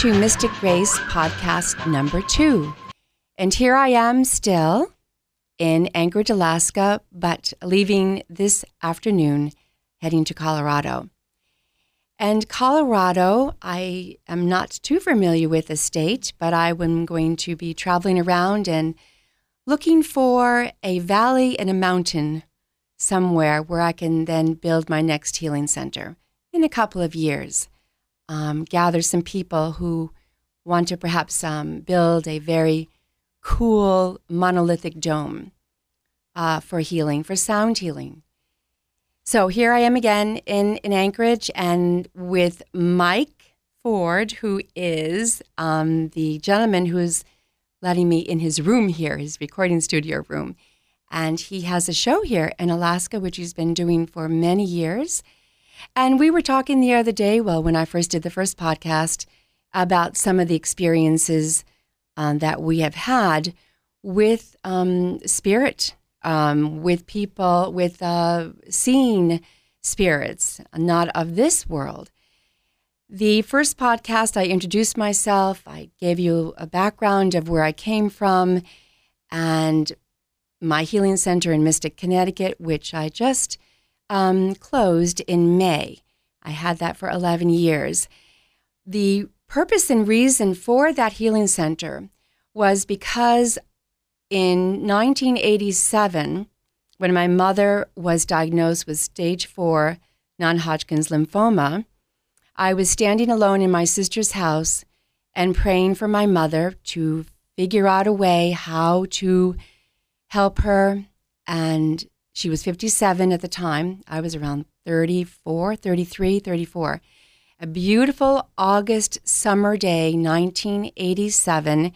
To Mystic Grace podcast number two. And here I am still in Anchorage, Alaska, but leaving this afternoon, heading to Colorado. And Colorado, I am not too familiar with the state, but I am going to be traveling around and looking for a valley and a mountain somewhere where I can then build my next healing center in a couple of years. Um, gather some people who want to perhaps um, build a very cool monolithic dome uh, for healing, for sound healing. So here I am again in, in Anchorage and with Mike Ford, who is um, the gentleman who's letting me in his room here, his recording studio room. And he has a show here in Alaska, which he's been doing for many years. And we were talking the other day, well, when I first did the first podcast, about some of the experiences um, that we have had with um, spirit, um, with people, with uh, seeing spirits, not of this world. The first podcast, I introduced myself, I gave you a background of where I came from and my healing center in Mystic, Connecticut, which I just um, closed in May. I had that for 11 years. The purpose and reason for that healing center was because in 1987, when my mother was diagnosed with stage four non Hodgkin's lymphoma, I was standing alone in my sister's house and praying for my mother to figure out a way how to help her. And she was 57 at the time. I was around 34, 33, 34. A beautiful August summer day, 1987.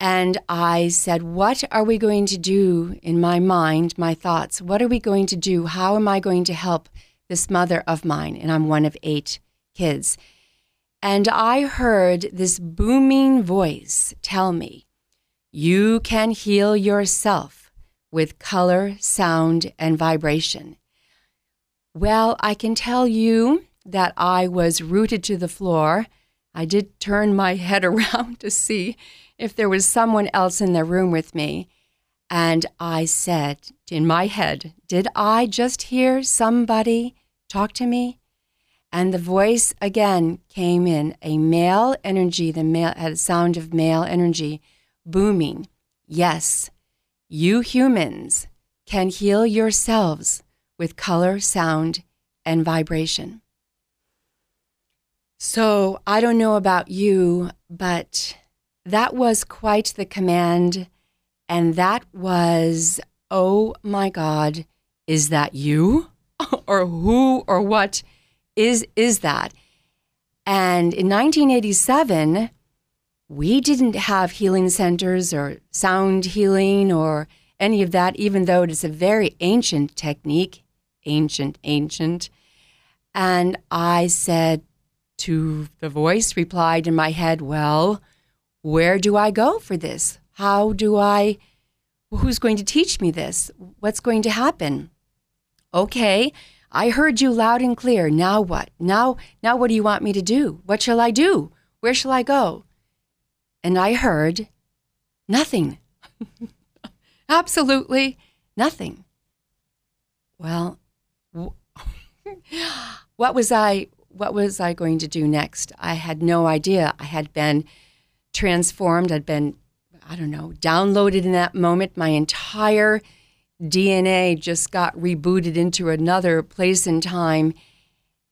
And I said, What are we going to do in my mind, my thoughts? What are we going to do? How am I going to help this mother of mine? And I'm one of eight kids. And I heard this booming voice tell me, You can heal yourself with color, sound, and vibration. Well, I can tell you that I was rooted to the floor. I did turn my head around to see if there was someone else in the room with me. And I said in my head, Did I just hear somebody talk to me? And the voice again came in a male energy, the male had a sound of male energy booming. Yes, you humans can heal yourselves with color, sound, and vibration. So I don't know about you, but that was quite the command. And that was, oh my God, is that you? or who or what is is that? And in 1987, we didn't have healing centers or sound healing or any of that, even though it is a very ancient technique, ancient, ancient. And I said to the voice, replied in my head, Well, where do I go for this? How do I, who's going to teach me this? What's going to happen? Okay, I heard you loud and clear. Now what? Now, now what do you want me to do? What shall I do? Where shall I go? And I heard nothing. Absolutely nothing. Well, what was I what was I going to do next? I had no idea. I had been transformed, I'd been I don't know, downloaded in that moment. My entire DNA just got rebooted into another place and time.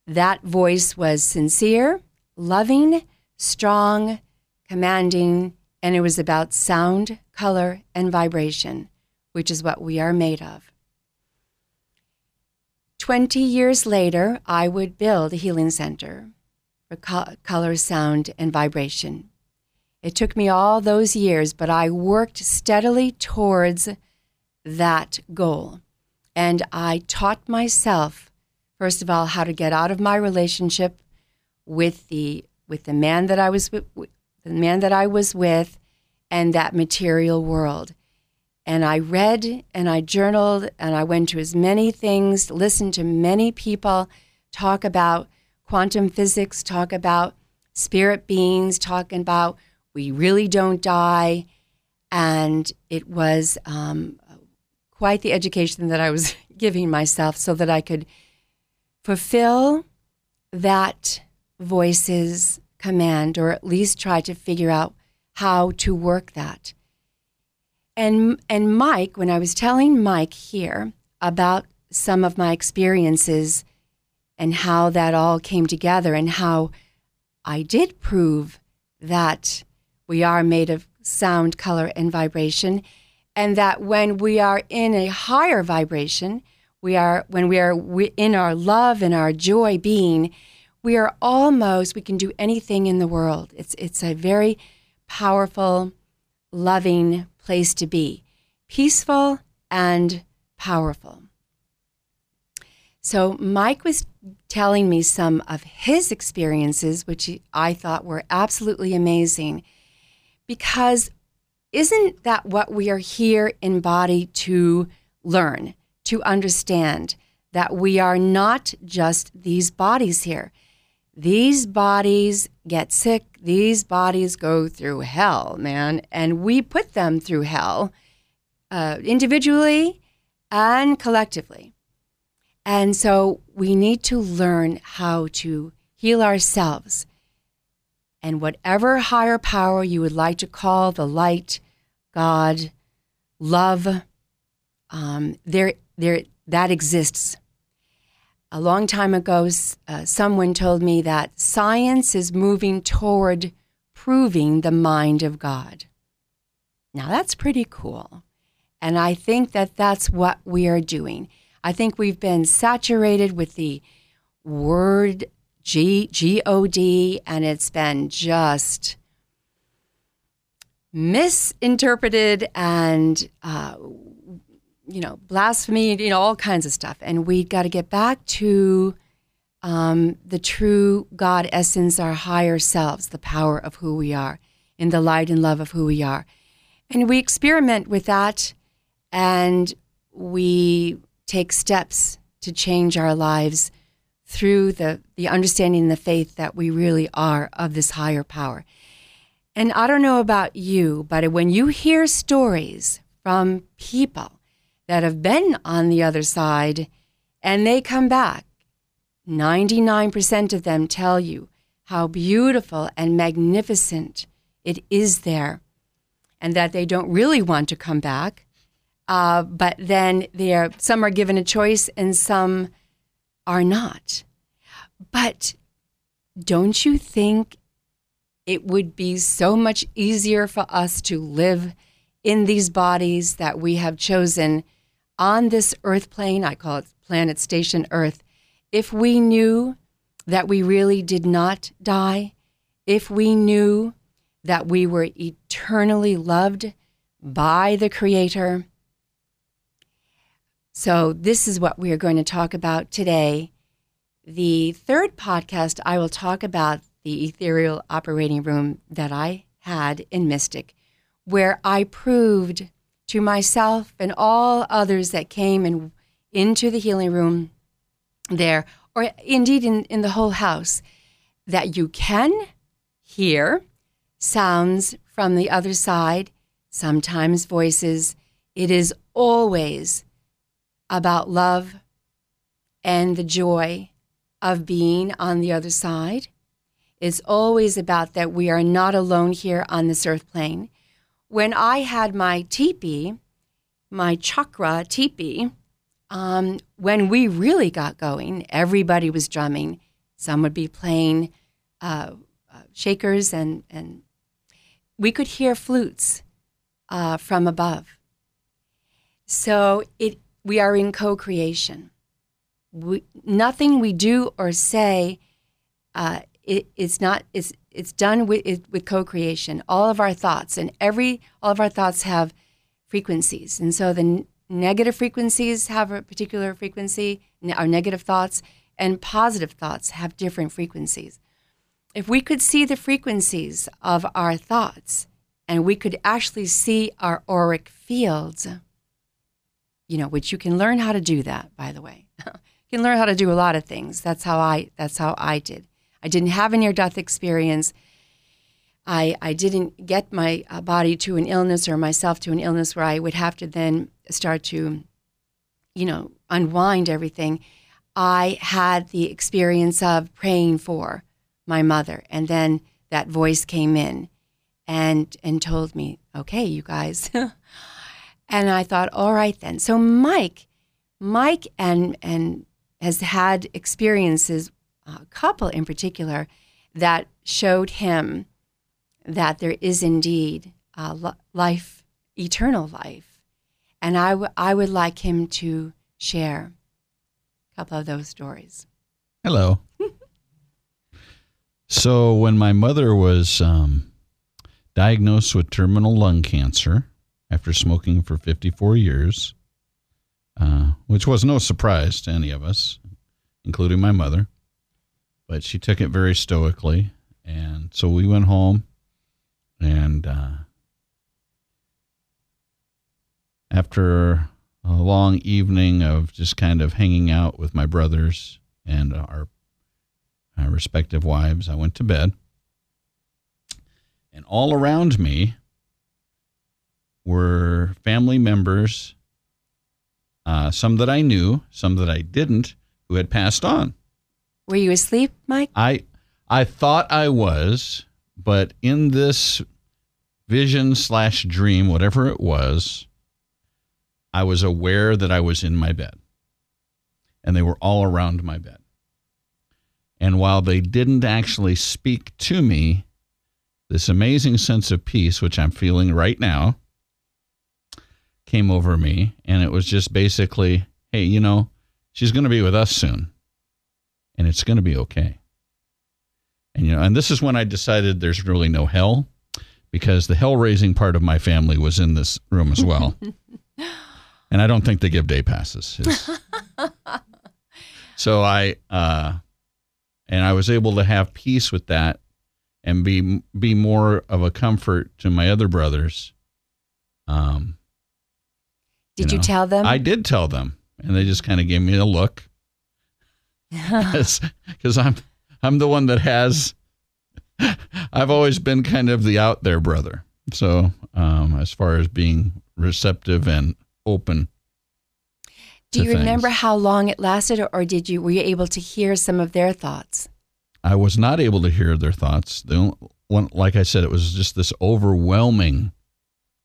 That voice was sincere, loving, strong, commanding, and it was about sound, color, and vibration, which is what we are made of. 20 years later, I would build a healing center for color, sound, and vibration. It took me all those years, but I worked steadily towards that goal. And I taught myself, first of all, how to get out of my relationship with the with the man that I was with, the man that I was with, and that material world. And I read and I journaled and I went to as many things, listened to many people talk about quantum physics, talk about spirit beings talking about we really don't die. And it was um, quite the education that I was giving myself so that I could fulfill that voice's command or at least try to figure out how to work that. And and Mike, when I was telling Mike here about some of my experiences and how that all came together and how I did prove that we are made of sound, color, and vibration, and that when we are in a higher vibration, we are when we are in our love and our joy being, we are almost we can do anything in the world. It's it's a very powerful, loving place to be, peaceful and powerful. So Mike was telling me some of his experiences, which I thought were absolutely amazing, because isn't that what we are here in body to learn, to understand that we are not just these bodies here? These bodies get sick, these bodies go through hell, man, and we put them through hell uh, individually and collectively. And so we need to learn how to heal ourselves. And whatever higher power you would like to call the light, God, love, um, there, there, that exists. A long time ago, uh, someone told me that science is moving toward proving the mind of God. Now, that's pretty cool. And I think that that's what we are doing. I think we've been saturated with the word G G O D, and it's been just misinterpreted and uh, you know blasphemy, you know all kinds of stuff. And we got to get back to um, the true God essence, our higher selves, the power of who we are, in the light and love of who we are. And we experiment with that, and we take steps to change our lives through the, the understanding and the faith that we really are of this higher power. And I don't know about you, but when you hear stories from people that have been on the other side and they come back, 99% of them tell you how beautiful and magnificent it is there and that they don't really want to come back uh, but then there, some are given a choice and some are not. But don't you think it would be so much easier for us to live in these bodies that we have chosen on this earth plane? I call it planet station Earth. If we knew that we really did not die, if we knew that we were eternally loved by the Creator, so, this is what we are going to talk about today. The third podcast, I will talk about the ethereal operating room that I had in Mystic, where I proved to myself and all others that came in, into the healing room there, or indeed in, in the whole house, that you can hear sounds from the other side, sometimes voices. It is always about love and the joy of being on the other side. It's always about that we are not alone here on this earth plane. When I had my teepee, my chakra teepee, um, when we really got going, everybody was drumming. Some would be playing uh, uh, shakers, and, and we could hear flutes uh, from above. So it we are in co creation. Nothing we do or say uh, it, it's not it's it's done with it, with co-creation all of our thoughts and every all of our thoughts have frequencies and so the n- negative frequencies have a particular frequency our negative thoughts and positive thoughts have different frequencies if we could see the frequencies of our thoughts and we could actually see our auric fields you know, which you can learn how to do that, by the way. you can learn how to do a lot of things. That's how I that's how I did. I didn't have a near death experience. I, I didn't get my uh, body to an illness or myself to an illness where I would have to then start to, you know, unwind everything. I had the experience of praying for my mother, and then that voice came in and and told me, "Okay, you guys." and I thought, "All right then." So Mike, Mike, and and has had experiences, a couple in particular, that showed him that there is indeed uh, life, eternal life. And I, w- I would like him to share a couple of those stories. Hello. so, when my mother was um, diagnosed with terminal lung cancer after smoking for 54 years, uh, which was no surprise to any of us, including my mother, but she took it very stoically. And so we went home and uh, after a long evening of just kind of hanging out with my brothers and our, our respective wives, I went to bed. And all around me were family members, uh, some that I knew, some that I didn't, who had passed on. Were you asleep, Mike? I I thought I was, but in this vision slash dream, whatever it was, I was aware that I was in my bed. And they were all around my bed. And while they didn't actually speak to me, this amazing sense of peace, which I'm feeling right now, came over me. And it was just basically, hey, you know, she's going to be with us soon. And it's going to be okay. And you know, and this is when I decided there's really no hell because the hell raising part of my family was in this room as well. and I don't think they give day passes. so I uh and I was able to have peace with that and be be more of a comfort to my other brothers. Um Did you, know, you tell them? I did tell them and they just kind of gave me a look. Cuz I'm I'm the one that has. I've always been kind of the out there brother. So um, as far as being receptive and open. Do you remember how long it lasted, or did you were you able to hear some of their thoughts? I was not able to hear their thoughts. The one, like I said, it was just this overwhelming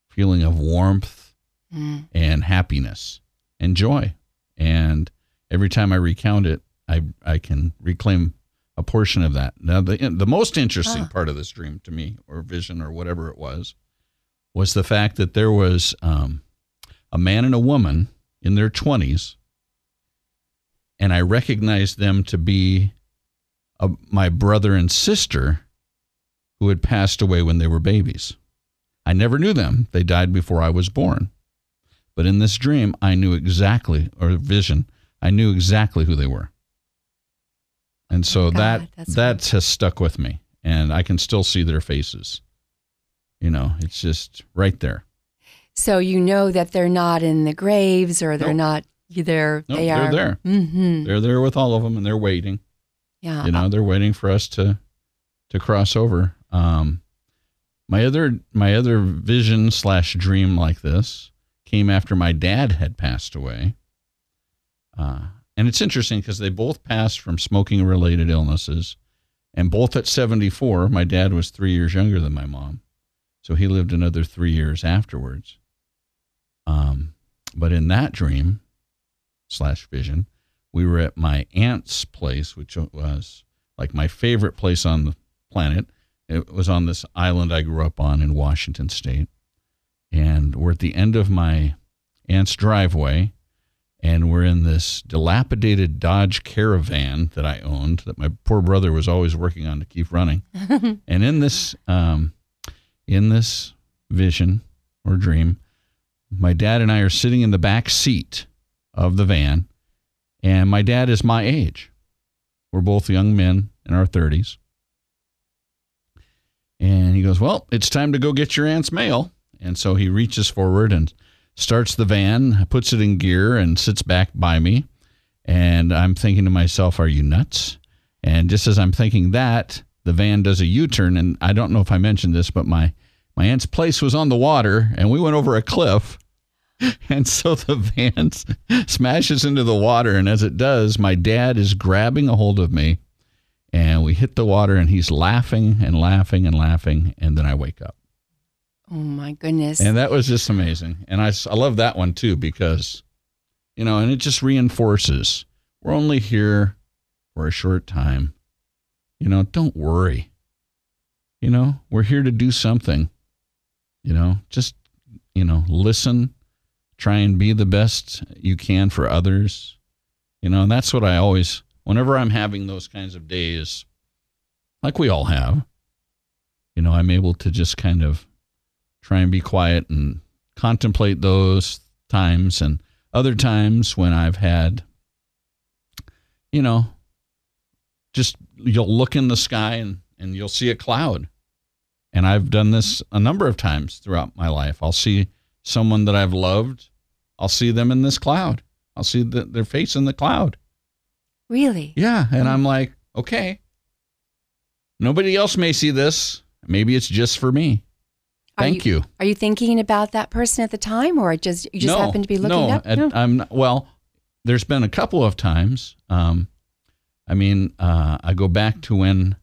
feeling of warmth mm. and happiness and joy. And every time I recount it, I I can reclaim a portion of that. Now, the the most interesting part of this dream to me, or vision, or whatever it was, was the fact that there was um, a man and a woman in their twenties, and I recognized them to be a, my brother and sister, who had passed away when they were babies. I never knew them; they died before I was born. But in this dream, I knew exactly, or vision, I knew exactly who they were. And so God, that that has stuck with me, and I can still see their faces. You know, it's just right there. So you know that they're not in the graves, or they're nope. not. They're nope, they are. They're there. Mm-hmm. They're there with all of them, and they're waiting. Yeah, you know, they're waiting for us to to cross over. Um, my other my other vision slash dream like this came after my dad had passed away. Uh, and it's interesting because they both passed from smoking related illnesses. And both at 74, my dad was three years younger than my mom. So he lived another three years afterwards. Um, but in that dream slash vision, we were at my aunt's place, which was like my favorite place on the planet. It was on this island I grew up on in Washington State. And we're at the end of my aunt's driveway and we're in this dilapidated Dodge Caravan that I owned that my poor brother was always working on to keep running. and in this um, in this vision or dream, my dad and I are sitting in the back seat of the van, and my dad is my age. We're both young men in our 30s. And he goes, Well, it's time to go get your aunt's mail. And so he reaches forward and starts the van, puts it in gear, and sits back by me. And I'm thinking to myself, are you nuts? And just as I'm thinking that, the van does a U-turn, and I don't know if I mentioned this, but my my aunt's place was on the water, and we went over a cliff. And so the van smashes into the water, and as it does, my dad is grabbing a hold of me, and we hit the water, and he's laughing and laughing and laughing, and then I wake up. Oh my goodness. And that was just amazing. And I, I love that one too because, you know, and it just reinforces we're only here for a short time. You know, don't worry. You know, we're here to do something. You know, just, you know, listen, try and be the best you can for others. You know, and that's what I always, whenever I'm having those kinds of days, like we all have, you know, I'm able to just kind of try and be quiet and contemplate those times and other times when I've had, you know, just you'll look in the sky and, and you'll see a cloud. And I've done this a number of times throughout my life. I'll see someone that I've loved, I'll see them in this cloud. I'll see the, their face in the cloud. Really? Yeah. And I'm like, okay, nobody else may see this. Maybe it's just for me. Are Thank you. Are you thinking about that person at the time, or just you just no, happen to be looking no, up? at- I'm not, well. There's been a couple of times. Um, I mean, uh, I go back to when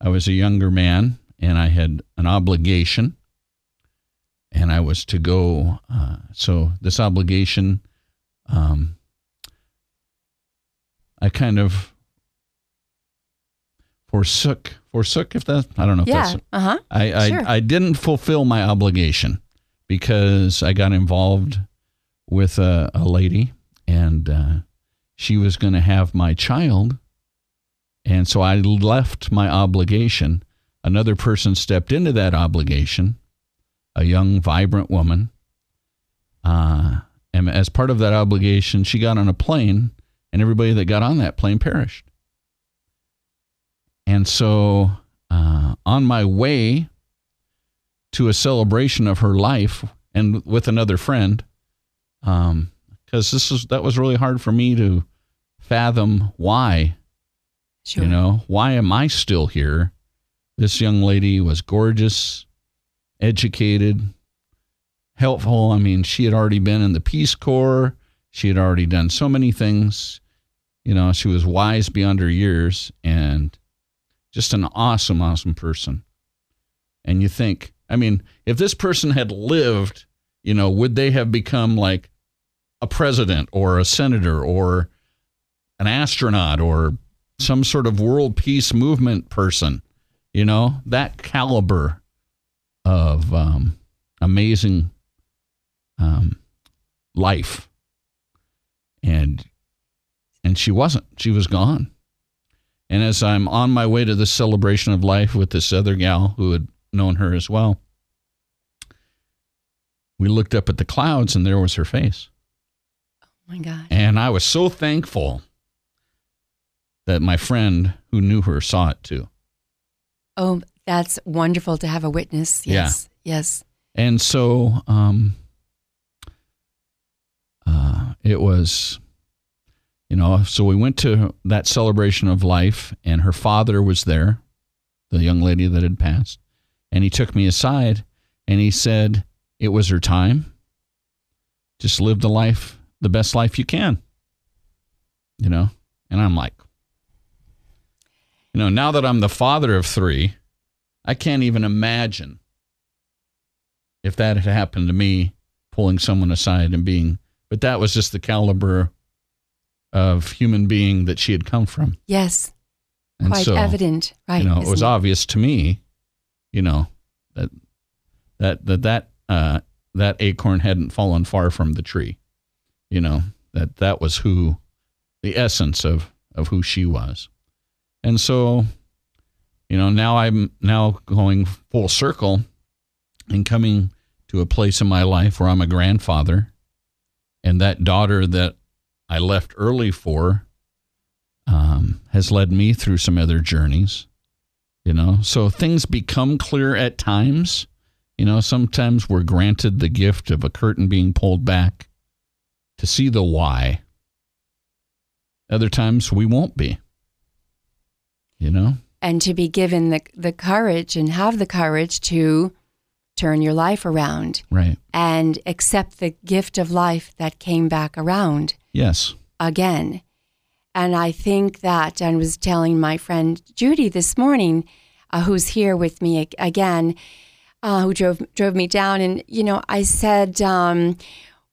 I was a younger man and I had an obligation, and I was to go. Uh, so this obligation, um, I kind of forsook forsook. If that I don't know if yeah. that's Uh huh. I, I, Sure. I didn't fulfill my obligation because I got involved with a, a lady and uh, she was going to have my child. And so I left my obligation. Another person stepped into that obligation, a young, vibrant woman. Uh, and as part of that obligation, she got on a plane, and everybody that got on that plane perished. And so, uh, on my way to a celebration of her life, and with another friend, because this is that was really hard for me to fathom why. Sure. You know, why am I still here? This young lady was gorgeous, educated, helpful. I mean, she had already been in the Peace Corps. She had already done so many things. You know, she was wise beyond her years and just an awesome, awesome person. And you think, I mean, if this person had lived, you know, would they have become like a president or a senator or an astronaut or some sort of world peace movement person? You know, that caliber of um, amazing um, life. And and she wasn't. She was gone. And as I'm on my way to the celebration of life with this other gal who had known her as well, we looked up at the clouds and there was her face. oh my God. And I was so thankful that my friend who knew her saw it too. Oh, that's wonderful to have a witness. Yeah. Yes. Yes. And so um, uh, it was, you know, so we went to that celebration of life, and her father was there, the young lady that had passed. And he took me aside and he said, It was her time. Just live the life, the best life you can. You know? And I'm like, you know, now that I'm the father of three, I can't even imagine if that had happened to me, pulling someone aside and being, but that was just the caliber of human being that she had come from. Yes. And Quite so, evident. Right. you know, it was obvious to me, you know, that that that that uh, that acorn hadn't fallen far from the tree. You know that that was who, the essence of of who she was, and so, you know, now I'm now going full circle, and coming to a place in my life where I'm a grandfather, and that daughter that I left early for um, has led me through some other journeys. You know, so things become clear at times. You know, sometimes we're granted the gift of a curtain being pulled back to see the why. Other times we won't be. You know? and to be given the, the courage and have the courage to turn your life around Right. and accept the gift of life that came back around Yes. again. And I think that, and was telling my friend Judy this morning, uh, who's here with me again, uh, who drove drove me down, and you know, I said, um,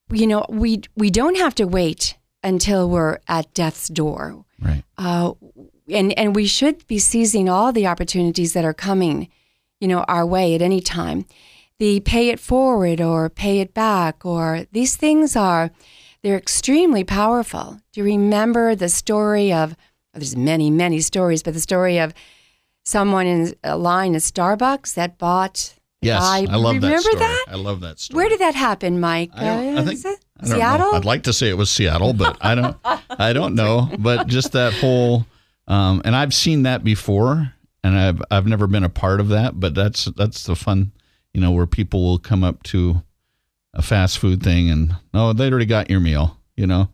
you know, we we don't have to wait until we're at death's door Right. uh, and and we should be seizing all the opportunities that are coming, you know, our way at any time. The pay it forward or pay it back or these things are they're extremely powerful. Do you remember the story of? There's many many stories, but the story of someone in a line at Starbucks that bought. Yes. guy- I love that remember story. that? I love that story. Where did that happen, Mike? I, I Uh, think is it I Seattle. Know. I'd like to say it was Seattle, but I don't. I don't know. But just that whole, um, and I've seen that before, and I've I've never been a part of that. But that's that's the fun, you know, where people will come up to a fast food thing and oh, they already got your meal, you know,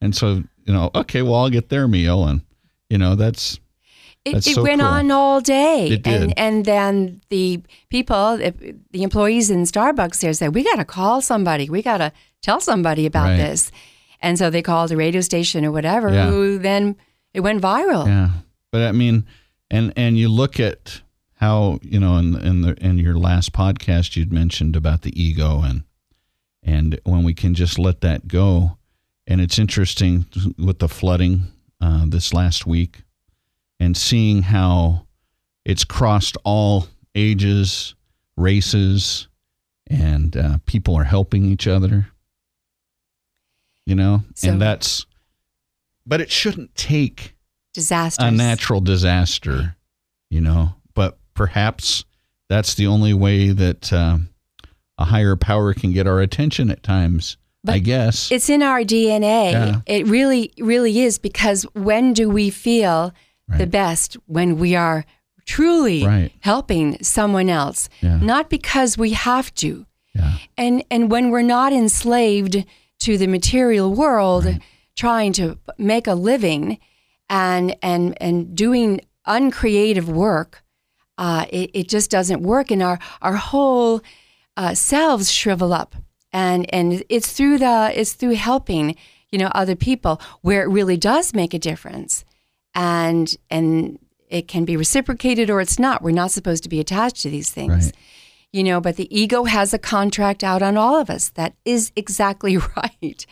and so you know, okay, well, I'll get their meal, and you know, that's It, That's it so went cool. on all day. It did. And, and then the people, the the employees in Starbucks there said, we got to call somebody. We got to tell somebody about Right. this. And so they called a radio station or whatever, Yeah. who then it went viral. Yeah, but I mean, and and you look at how you know in in the in your last podcast you'd mentioned about the ego and and when we can just let that go, and it's interesting with the flooding uh, this last week, and seeing how it's crossed all ages, races, and uh, people are helping each other. You know, So- and that's, but it shouldn't take Disasters. a natural disaster, you know. But perhaps that's the only way that um, a higher power can get our attention at times. I guess. It's in our DNA. Yeah. It really, really is because when do we feel the best? When we are truly Right. helping someone else, Yeah. not because we have to. yeah. and and when we're not enslaved to the material world trying to make a living and and and doing uncreative work uh, it, it just doesn't work and our our whole uh, selves shrivel up and and it's through the it's through helping you know other people where it really does make a difference and and it can be reciprocated or it's not we're not supposed to be attached to these things Right. you know, but the ego has a contract out on all of us. That is exactly right.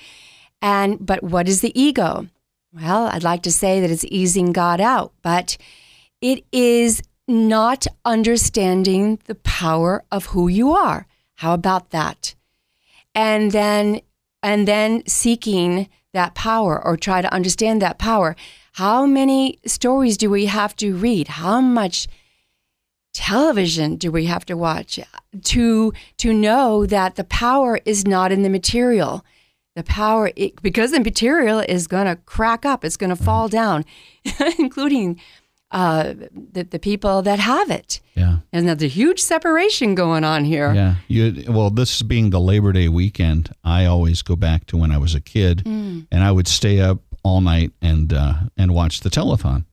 And, but what is the ego? Well, I'd like to say that it's easing God out, but it is not understanding the power of who you are. How about that? And then, and then seeking that power or try to understand that power. How many stories do we have to read? How much television do we have to watch to to know that the power is not in the material the power it, because the material is going to crack up it's going to fall down including uh, the, the people that have it Yeah. and there's a huge separation going on here Yeah. You well, this is being the Labor Day weekend, I always go back to when I was a kid, Mm. and I would stay up all night and uh, and watch the telethon.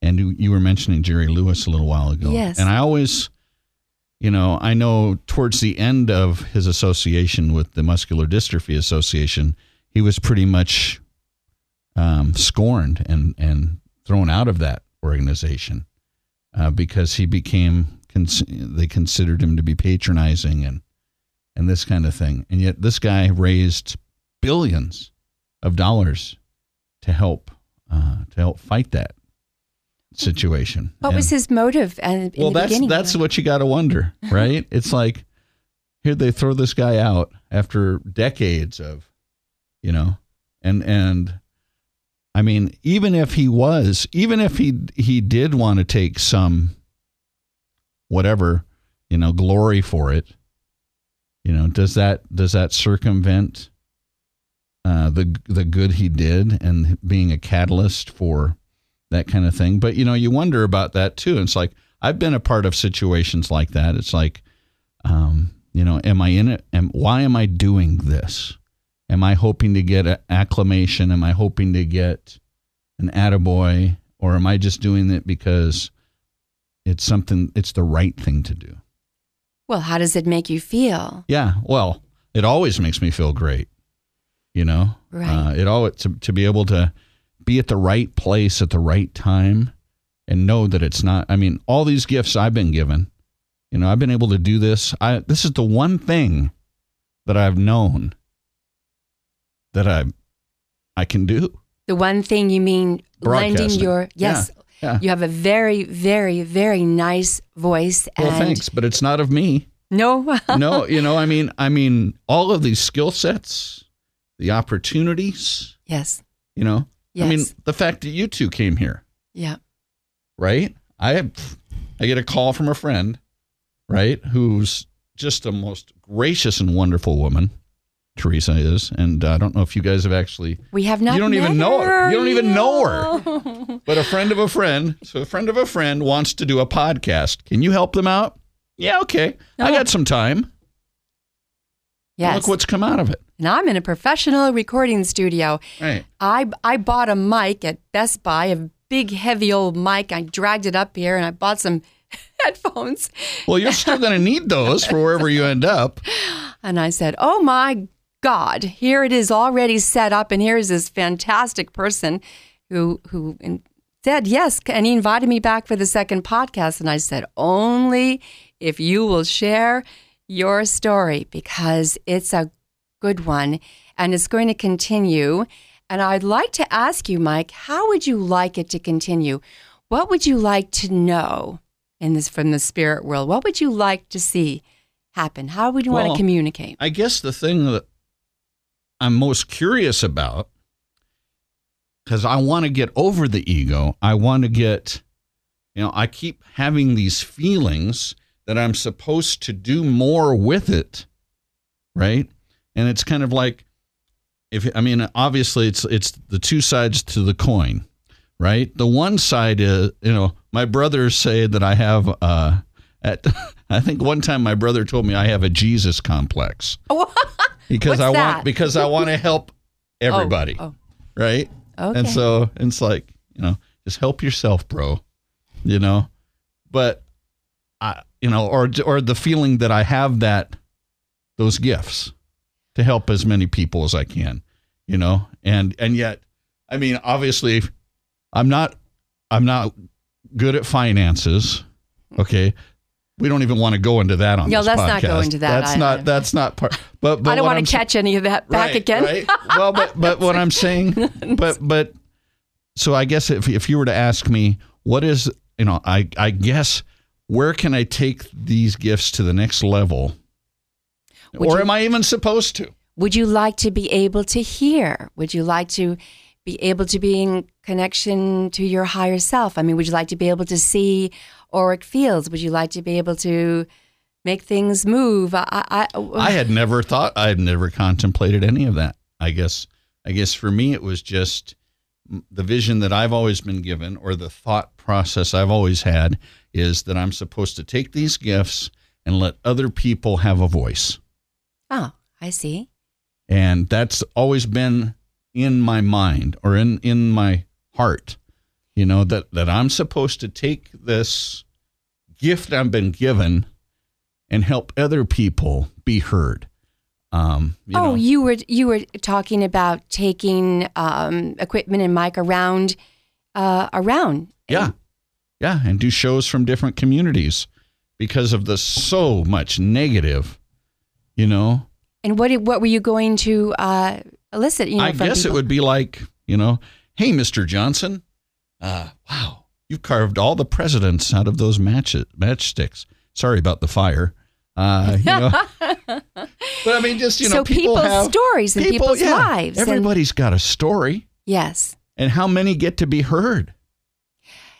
And you, you were mentioning Jerry Lewis a little while ago. Yes. And I always, you know, I know towards the end of his association with the Muscular Dystrophy Association, he was pretty much um, scorned and and thrown out of that organization uh, because he became cons- they considered him to be patronizing and and this kind of thing. And yet this guy raised billions of dollars to help uh, to help fight that situation. what was his motive and well, that's that's what you got to wonder, right? it's like here they throw this guy out after decades of, you know, and and I mean, even if he was, even if he he did want to take some whatever, you know, glory for it, you know, does that does that circumvent uh, the the good he did and being a catalyst for that kind of thing? But you know, you wonder about that too. It's like I've been a part of situations like that. It's like, um, you know, am I in it? Am, why am I doing this? Am I hoping to get an acclamation? Am I hoping to get an attaboy? or am I just doing it because it's something it's the right thing to do? Well, how does it make you feel? Yeah, well, it always makes me feel great. You know, Right. Uh, it all to to be able to be at the right place at the right time and know that it's not. I mean, all these gifts I've been given. You know, I've been able to do this. I this is the one thing that I've known that I I can do. The one thing you mean lending your yes. Yeah. You have a very, very, very nice voice Well, thanks, but it's not of me. no no, you know, I mean, I mean, all of these skill sets, the opportunities. Yes. You know, Yes. I mean, the fact that you two came here, Yeah. right? I I get a call from a friend, right, who's just the most gracious and wonderful woman. Teresa is, and uh, I don't know if you guys have actually, We have not You don't even know her. You don't even know her. but a friend of a friend. So a friend of a friend wants to do a podcast. Can you help them out? Yeah, okay. I Oh. got some time. yes. Look what's come out of it. and I'm in a professional recording studio. Right. I I bought a mic at Best Buy, a big heavy old mic. I dragged it up here and I bought some headphones. Well, you're still going to need those for wherever you end up. And I said, "Oh my God, here it is already set up, and here's this fantastic person who who said yes, and he invited me back for the second podcast." And I said, "Only if you will share your story because it's a good one, and it's going to continue." And I'd like to ask you, Mike, how would you like it to continue? What would you like to know in this from the spirit world? What would you like to see happen? How would you want to communicate? I guess the thing that I'm most curious about, because I want to get over the ego, I want to get, you know, I keep having these feelings that I'm supposed to do more with it, right? And it's kind of like, if I mean, obviously, it's it's the two sides to the coin, right? The one side is, you know, my brothers say that I have, uh, at I think one time my brother told me I have a Jesus complex because What's I that? want because I want to help oh, everybody, Oh, right? oh, okay. And so it's like, you know, just help yourself, bro. You know, but I, you know, or or the feeling that I have that those gifts to help as many people as I can, you know, and and yet, I mean, obviously, I'm not I'm not good at finances. Okay. We don't even want to go into that on No, this let's not go podcast. into that. That's I- not that's not part. But, but I don't want I'm to catch any of that back right, again. Right. Well, but but what I'm saying, but but so I guess if if you were to ask me, what is you know, I I guess where can I take these gifts to the next level, Would or you- am I even supposed to? Would you like to be able to hear? Would you like to be able to be in connection to your higher self? I mean, would you like to be able to see auric fields? Would you like to be able to make things move? I, I, I had never thought, I had never contemplated any of that. I guess, I guess for me, it was just the vision that I've always been given, or the thought process I've always had, is that I'm supposed to take these gifts and let other people have a voice. oh, I see. and that's always been in my mind or in in my heart you know that that I'm supposed to take this gift I've been given and help other people be heard. Um you oh, know. you were you were talking about taking um, equipment and mic around, uh, around. yeah. Yeah and do shows from different communities because of the so much negative you know? And what did- what were you going to uh, elicit? You know, I guess people? it would be like, you know, hey, Mr. Johnson, uh, wow, you've carved all the presidents out of those match matchsticks. Sorry about the fire. Uh, you know, but I mean, just you know, so people people's have stories and people- people's yeah, lives. and- Everybody's got a story, yes. and how many get to be heard?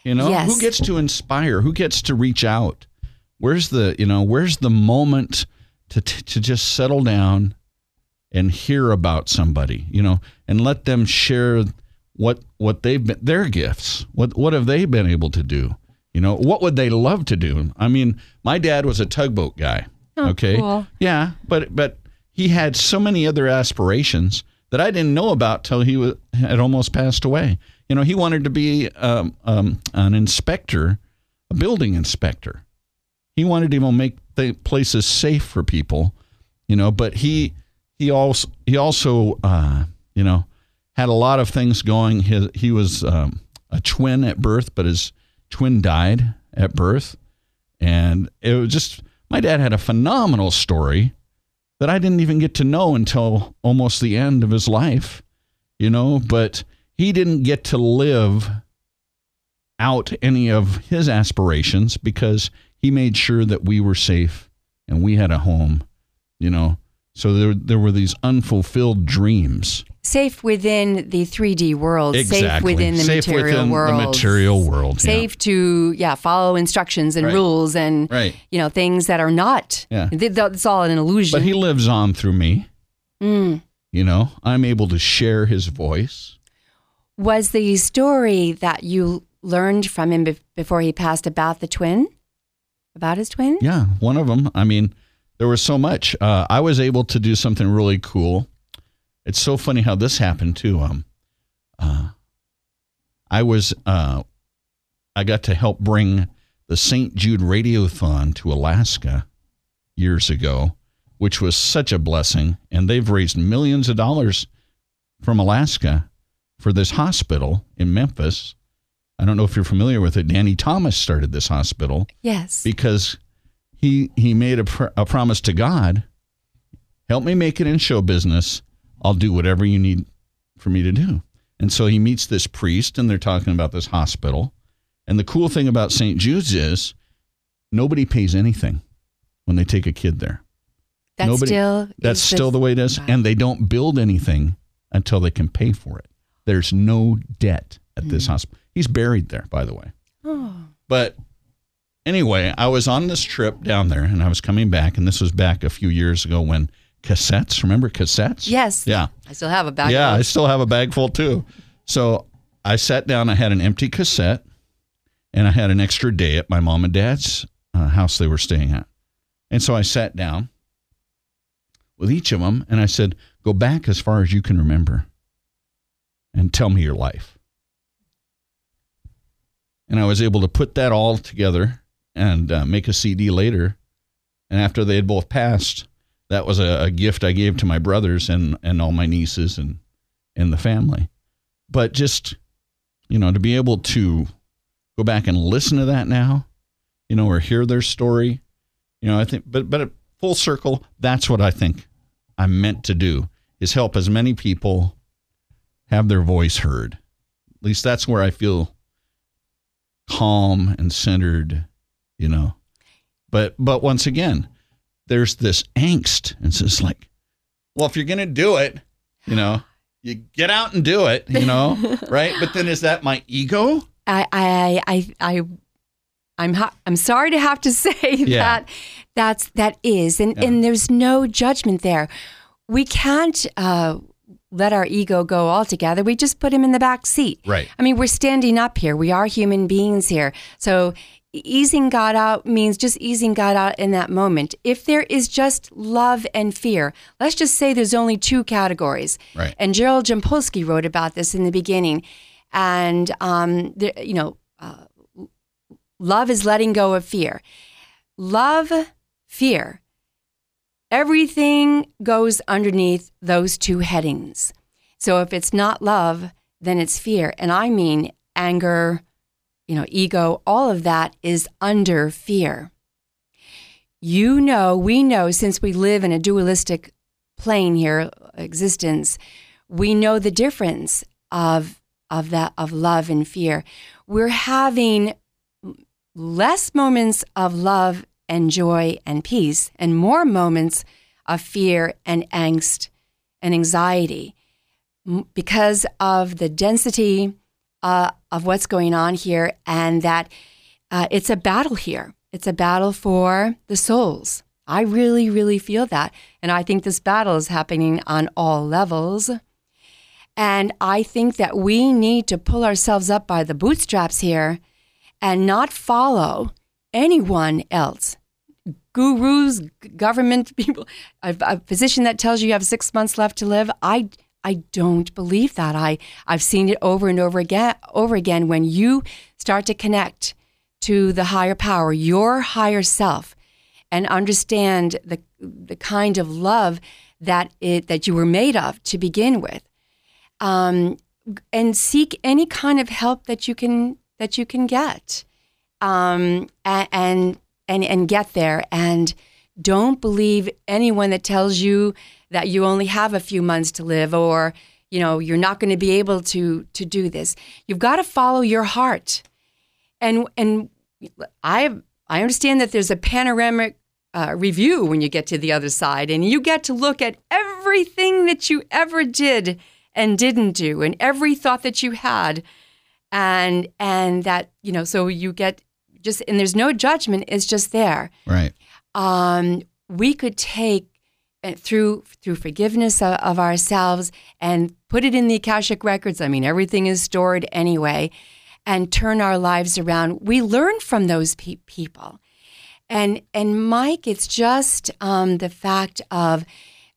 You know, Yes. who gets to inspire? Who gets to reach out? Where's the you know where's the moment to t- to just settle down and hear about somebody, you know, and let them share what what they've been their gifts. What what have they been able to do? You know, what would they love to do? I mean, my dad was a tugboat guy. Oh, okay. cool. Yeah, but but he had so many other aspirations that I didn't know about till he was, had almost passed away. You know, he wanted to be um, um, an inspector, a building inspector. He wanted to even make the places safe for people. You know, but he he also he also uh, you know had a lot of things going. His, he was um, a twin at birth, but his twin died at birth, and it was just my dad had a phenomenal story that I didn't even get to know until almost the end of his life, you know, but he didn't get to live out any of his aspirations because he made sure that we were safe and we had a home, you know. So there, there were these unfulfilled dreams. Safe within the 3D world, Exactly. safe within the Safe material within the world. material world, yeah. Safe to, yeah, follow instructions and Right. rules and, Right. you know, things that are not. Yeah. It's all an illusion. But he lives on through me. Mm. You know, I'm able to share his voice. Was the story that you learned from him bef- before he passed about the twin? About his twin? Yeah, one of them. I mean, there was so much. Uh, I was able to do something really cool. It's so funny how this happened too. Um, uh, I was uh, I got to help bring the St. Jude Radiothon to Alaska years ago, which was such a blessing. And they've raised millions of dollars from Alaska for this hospital in Memphis. I don't know if you're familiar with it. Danny Thomas started this hospital Yes. because he he made a, pr- a promise to God, help me make it in show business. I'll do whatever you need for me to do. And so he meets this priest, and they're talking about this hospital. And the cool thing about St. Jude's is nobody pays anything when they take a kid there. That's nobody- still. That's still the way it is. Wow. And they don't build anything until they can pay for it. There's no debt at this mm. hospital. He's buried there, by the way. Oh. But anyway, I was on this trip down there and I was coming back, and this was back a few years ago when cassettes, remember cassettes? Yes. Yeah. I still have a bag. yeah, I still have a bag full too. So I sat down, I had an empty cassette, and I had an extra day at my mom and dad's uh, house they were staying at. And so I sat down with each of them and I said, Go back as far as you can remember and tell me your life. And I was able to put that all together and uh, make a CD later. And after they had both passed, that was a, a gift I gave to my brothers and, and all my nieces and, and the family. But just, you know, to be able to go back and listen to that now, you know, or hear their story, you know, I think, but, but full circle, that's what I think I'm meant to do is help as many people have their voice heard. At least that's where I feel calm and centered, you know. But but once again, there's this angst. And it's just like, well, if you're gonna do it, you know, you get out and do it, you know, right? But then is that my ego? I, I, I, I, I'm, ha- I'm sorry to have to say Yeah. that that's that is, and Yeah. and there's no judgment there. We can't uh, let our ego go altogether. We just put him in the back seat. Right. I mean, we're standing up here. We are human beings here. So easing God out means just easing God out in that moment. If there is just love and fear, let's just say there's only two categories. Right. And Gerald Jampolsky wrote about this in the beginning. And, um, the, you know, uh, love is letting go of fear. Love, fear. Everything goes underneath those two headings. So if it's not love, then it's fear. And I mean anger, you know, ego, all of that is under fear. You know, we know since we live in a dualistic plane here, existence, we know the difference of of that of love and fear. We're having less moments of love and joy and peace and more moments of fear and angst and anxiety because of the density uh, of what's going on here and that uh, it's a battle here. It's a battle for the souls. I really, really feel that. And I think this battle is happening on all levels. And I think that we need to pull ourselves up by the bootstraps here and not follow anyone else. Gurus, government people, a, a physician that tells you you have six months left to live. I, I don't believe that. I I've seen it over and over again over again when you start to connect to the higher power, your higher self, and understand the the kind of love that it that you were made of to begin with, um, and seek any kind of help that you can that you can get, um, and and and get there. And don't believe anyone that tells you that you only have a few months to live or you know you're not going to be able to to do this. You've got to follow your heart, and and I I understand that there's a panoramic uh, review when you get to the other side, and you get to look at everything that you ever did and didn't do, and every thought that you had, and and that you know, so you get just and there's no judgment; it's just there. Right. Um, we could take through through forgiveness of, of ourselves and put it in the akashic records. I mean, everything is stored anyway, and turn our lives around. We learn from those pe- people and and Mike, it's just um, the fact of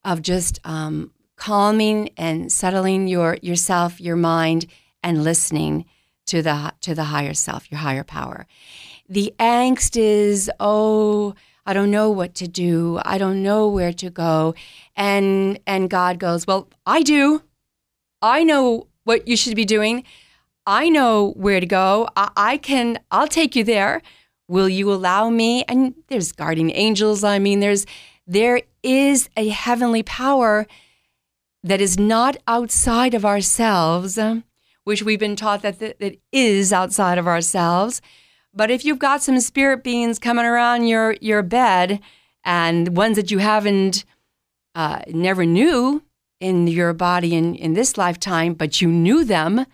of just um, calming and settling your yourself, your mind, and listening to the to the higher self, your higher power. The angst is oh. I don't know what to do. I don't know where to go. And and God goes, "Well, I do. I know what you should be doing. I know where to go. I, I can I'll take you there." Will you allow me? And there's guardian angels. I mean, there's there is a heavenly power that is not outside of ourselves, which we've been taught that that is outside of ourselves. But if you've got some spirit beings coming around your your bed, and ones that you haven't uh, never knew in your body in, in this lifetime, but you knew them,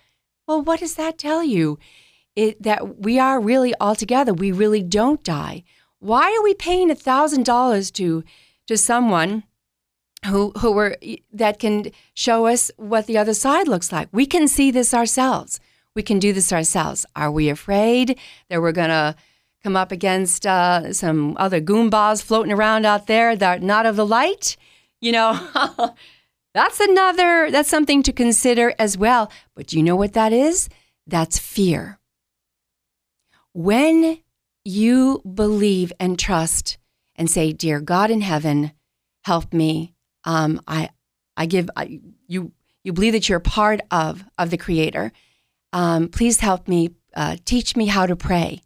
well, what does that tell you? it, that we are really all together. We really don't die. Why are we paying a thousand dollars to to someone who who were that can show us what the other side looks like? We can see this ourselves. We can do this ourselves. Are we afraid that we're gonna come up against uh, some other goombas floating around out there that are not of the light? You know, that's another. That's something to consider as well. But do you know what that is? That's fear. When you believe and trust and say, "Dear God in heaven, help me," um, I, I give I, you. You believe that you're part of of the Creator. Um, please help me. Uh, teach me how to pray.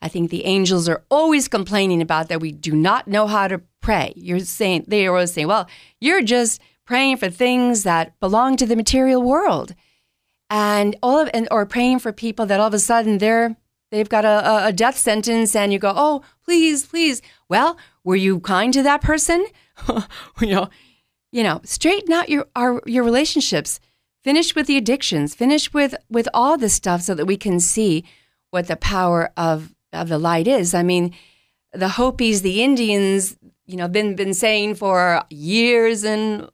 I think the angels are always complaining about that we do not know how to pray. You're saying they are always saying, "Well, you're just praying for things that belong to the material world," and all of and or praying for people that all of a sudden they're they've got a, a death sentence and you go, oh, please, please. Well, were you kind to that person? you know, you know, straighten out your our, your relationships. Finish with the addictions. Finish with with all this stuff so that we can see what the power of of the light is. I mean, the Hopis, the Indians, you know, been been saying for years and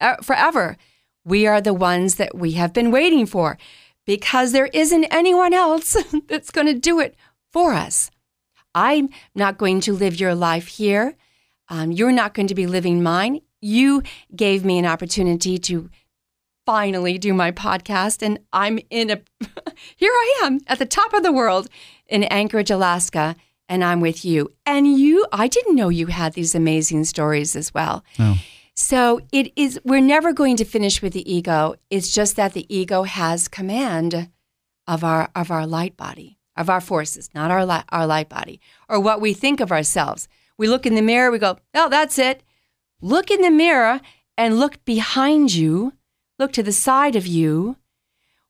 uh, forever, we are the ones that we have been waiting for because there isn't anyone else that's going to do it for us. I'm not going to live your life here. Um, you're not going to be living mine. You gave me an opportunity to finally do my podcast, and I'm in a, here I am at the top of the world in Anchorage, Alaska, and I'm with you. And you, I didn't know you had these amazing stories as well. Oh. So it is we're never going to finish with the ego. It's just that the ego has command of our of our light body, of our forces, not our light, our light body, or what we think of ourselves. We look in the mirror, we go, "Oh, that's it." Look in the mirror and look behind you. Look to the side of you.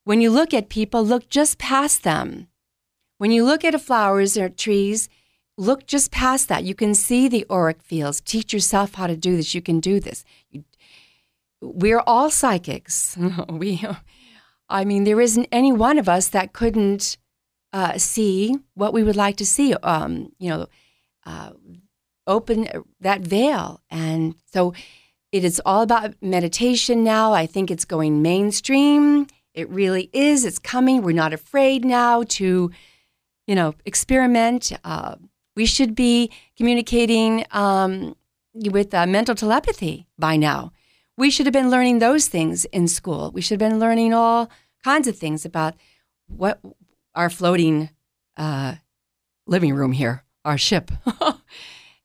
When you look at people, look just past them. When you look at flowers or trees, look just past that. You can see the auric fields. Teach yourself how to do this. You can do this. We're all psychics. we, I mean, there isn't any one of us that couldn't uh, see what we would like to see. Um, you know, uh, open that veil, and so it is all about meditation now. I think it's going mainstream. It really is. It's coming. We're not afraid now to, you know, experiment. Uh, we should be communicating um, with uh, mental telepathy by now. we should have been learning those things in school. We should have been learning all kinds of things about what our floating uh, living room here, our ship,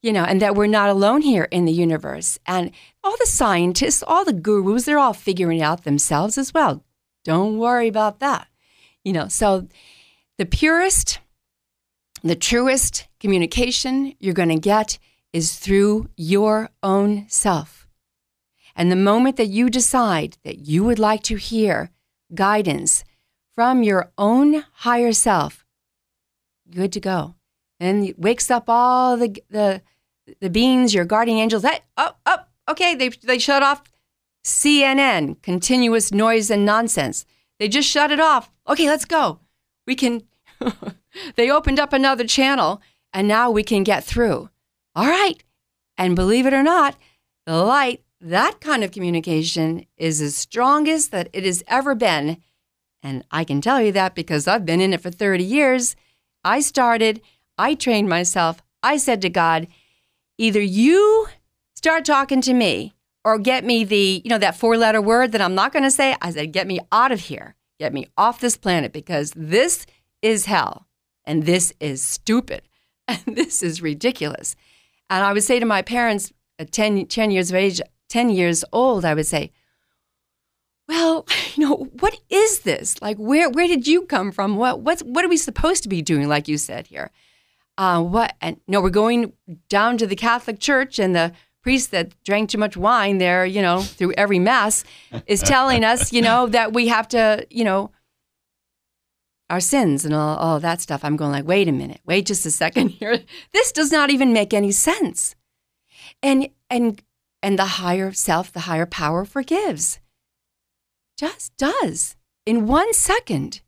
you know, and that we're not alone here in the universe. And all the scientists, all the gurus, they're all figuring it out themselves as well. Don't worry about that. You know, so the purest, the truest communication you're going to get is through your own self. And the moment that you decide that you would like to hear guidance from your own higher self, good to go. And wakes up all the the the beings, your guardian angels. Up, oh, up. Oh, okay, they they shut off CNN, continuous noise and nonsense. They just shut it off. Okay, let's go. We can. they opened up another channel, and now we can get through. All right. And believe it or not, the light, that kind of communication is as strongest that it has ever been. And I can tell you that because I've been in it for 30 years. I started, I trained myself. I said to God, either you start talking to me or get me the, you know, that four letter word that I'm not going to say. I said, get me out of here. Get me off this planet because this is hell and this is stupid and this is ridiculous. And I would say to my parents at 10, 10 years of age, 10 years old, I would say, well, you know, what is this? Like, where where did you come from? What what's what are we supposed to be doing? Like you said here, uh, what? And no, we're going down to the Catholic Church, and the priest that drank too much wine there, you know, through every mass, is telling us, you know, that we have to, you know, our sins and all, all that stuff. I'm going like, wait a minute, wait just a second here. This does not even make any sense. And and and the higher self, the higher power forgives. Just does in one second.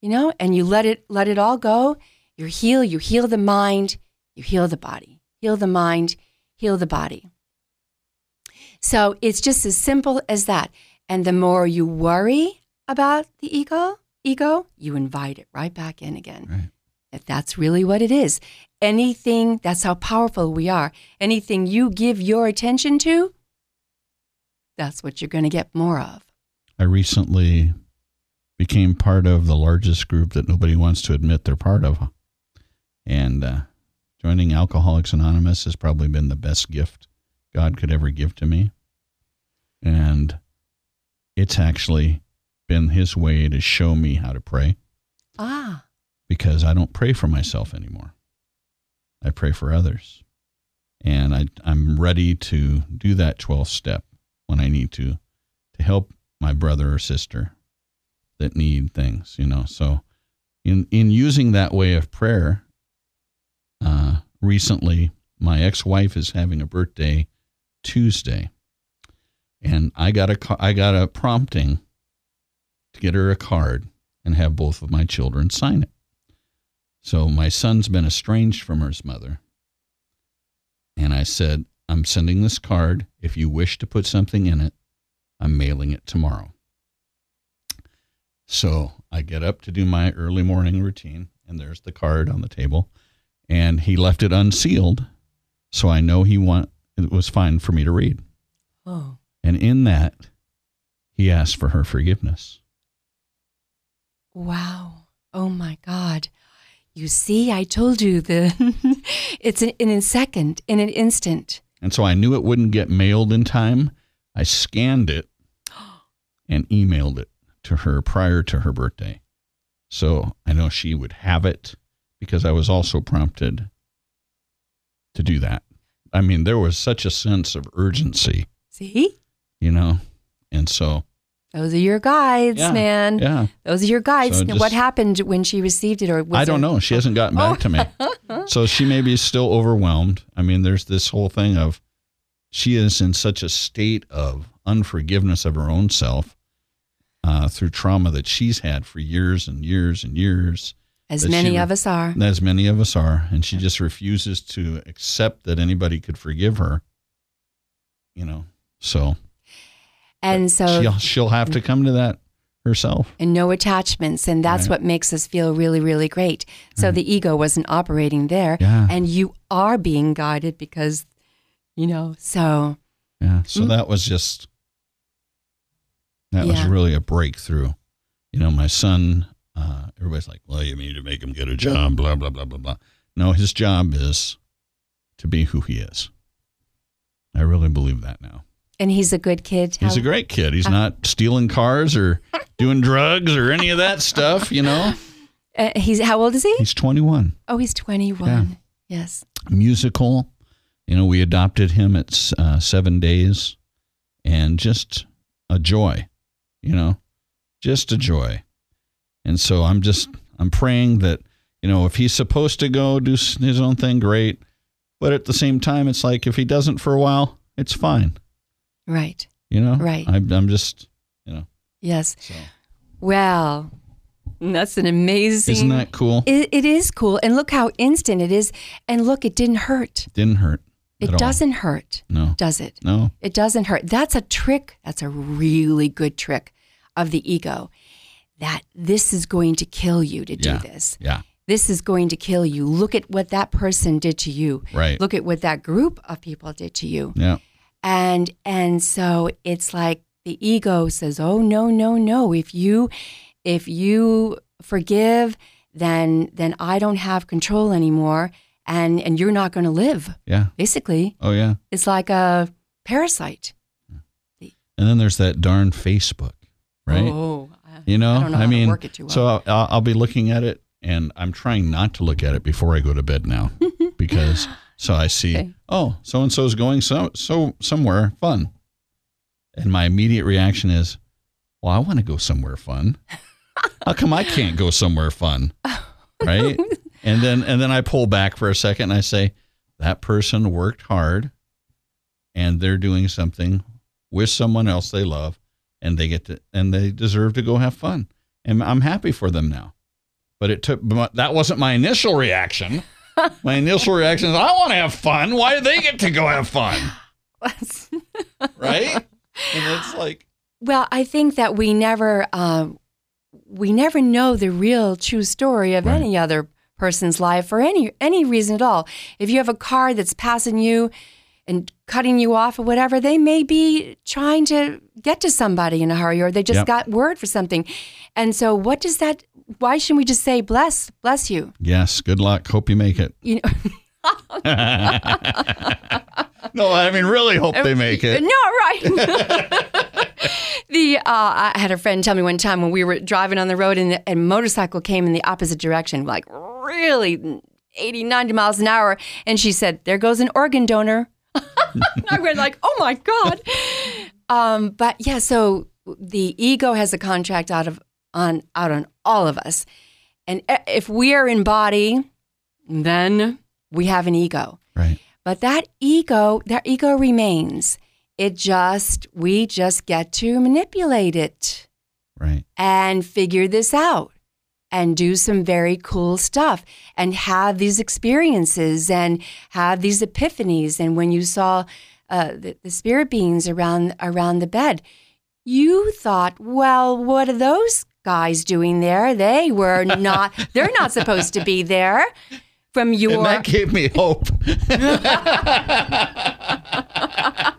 You know, and you let it let it all go. You heal, you heal the mind, you heal the body. Heal the mind, heal the body. So it's just as simple as that. And the more you worry about the ego, ego, you invite it right back in again. Right. If that's really what it is. Anything, that's how powerful we are. Anything you give your attention to, that's what you're going to get more of. I recently became part of the largest group that nobody wants to admit they're part of. And uh, joining Alcoholics Anonymous has probably been the best gift God could ever give to me. And it's actually been his way to show me how to pray. Ah. Because I don't pray for myself anymore. I pray for others. And I, I'm ready to do that 12th step when I need to, to help my brother or sister that need things, you know. So, in, in using that way of prayer, uh, recently my ex wife is having a birthday Tuesday. And I got a, I got a prompting to get her a card and have both of my children sign it. So my son's been estranged from his mother. And I said, I'm sending this card. If you wish to put something in it, I'm mailing it tomorrow. So I get up to do my early morning routine, and there's the card on the table. And he left it unsealed. So I know he want it was fine for me to read. Oh. And in that, he asked for her forgiveness. Wow. Oh my God. You see, I told you the it's in, in a second, in an instant. And so I knew it wouldn't get mailed in time. I scanned it and emailed it to her prior to her birthday. So I know she would have it because I was also prompted to do that. I mean, there was such a sense of urgency. See? You know, and so those are your guides, yeah, man. Yeah. Those are your guides. So just, what happened when she received it or I don't know. She hasn't gotten back oh. to me. so she may be still overwhelmed. I mean, there's this whole thing of she is in such a state of unforgiveness of her own self uh, through trauma that she's had for years and years and years. As many she, of us are. As many of us are. And she just refuses to accept that anybody could forgive her. You know, so and so she'll, she'll have to come to that herself. And no attachments. And that's right. what makes us feel really, really great. So right. the ego wasn't operating there. Yeah. And you are being guided because, you know, so Yeah. So Mm. that was just that was really a breakthrough. You know, my son. Uh, everybody's like, "Well, you need to make him get a job." Blah blah blah blah blah. No, his job is to be who he is. I really believe that now. And he's a good kid. He's How- a great kid. He's not stealing cars or doing drugs or any of that stuff. You know, uh, he's how old is he? he's 21. Oh, he's 21. Yes. musical. You know, we adopted him at uh, seven days, and just a joy. You know, just a joy. And so I'm just I'm praying that you know if he's supposed to go do his own thing, great. But at the same time, it's like if he doesn't for a while, it's fine. Right. You know, Right. I'm, I'm just you know. Yes. So Well, that's an amazing. isn't that cool? It, it is cool. And look how instant it is. And look, it didn't hurt. Didn't hurt. It doesn't hurt, No. does it? No. It doesn't hurt. That's a trick. That's a really good trick of the ego. That this is going to kill you to do Yeah. this. Yeah. This is going to kill you. Look at what that person did to you. Right. Look at what that group of people did to you. Yeah. And and so it's like the ego says, "Oh no, no, no. If you if you forgive, then then I don't have control anymore and and you're not going to live." Yeah. Basically, Oh yeah. it's like a parasite. And then there's that darn Facebook, right? Oh, You know, I know to mean, work it too well. so I'll, I'll I'll be looking at it, and I'm trying not to look at it before I go to bed now, because so I see, Okay. oh, so and so is going so so somewhere fun, and my immediate reaction is, well, I want to go somewhere fun. How come I can't go somewhere fun, right? and then and then I pull back for a second and I say, that person worked hard, and they're doing something with someone else they love and they get to and they deserve to go have fun. And i'm happy for them now. But it took but that wasn't my initial reaction. My initial reaction is i want to have fun. Why do they get to go have fun? Right? And it's like well, I think that we never uh, we never know the real true story of Right. any other person's life for any any reason at all. If you have a car that's passing you and cutting you off or whatever, they may be trying to get to somebody in a hurry or they just Yep. got word for something. And so what does that why shouldn't we just say bless bless you? yes good luck hope you make it You know no i mean really hope they make it No, right. the uh, I had a friend tell me one time when we were driving on the road and a motorcycle came in the opposite direction, like really 80, 90 miles an hour, and she said, "There goes an organ donor." I went like, "Oh my god!" Um, but yeah, so the ego has a contract out of on out on all of us, and if we are in body, then we have an ego. right But that ego, that ego remains. It just, we just get to manipulate it right and figure this out and do some very cool stuff and have these experiences and have these epiphanies. And when you saw uh, the, the spirit beings around around the bed, you thought, well, what are those guys doing there? They were not. they're not supposed to be there. From your and that gave me hope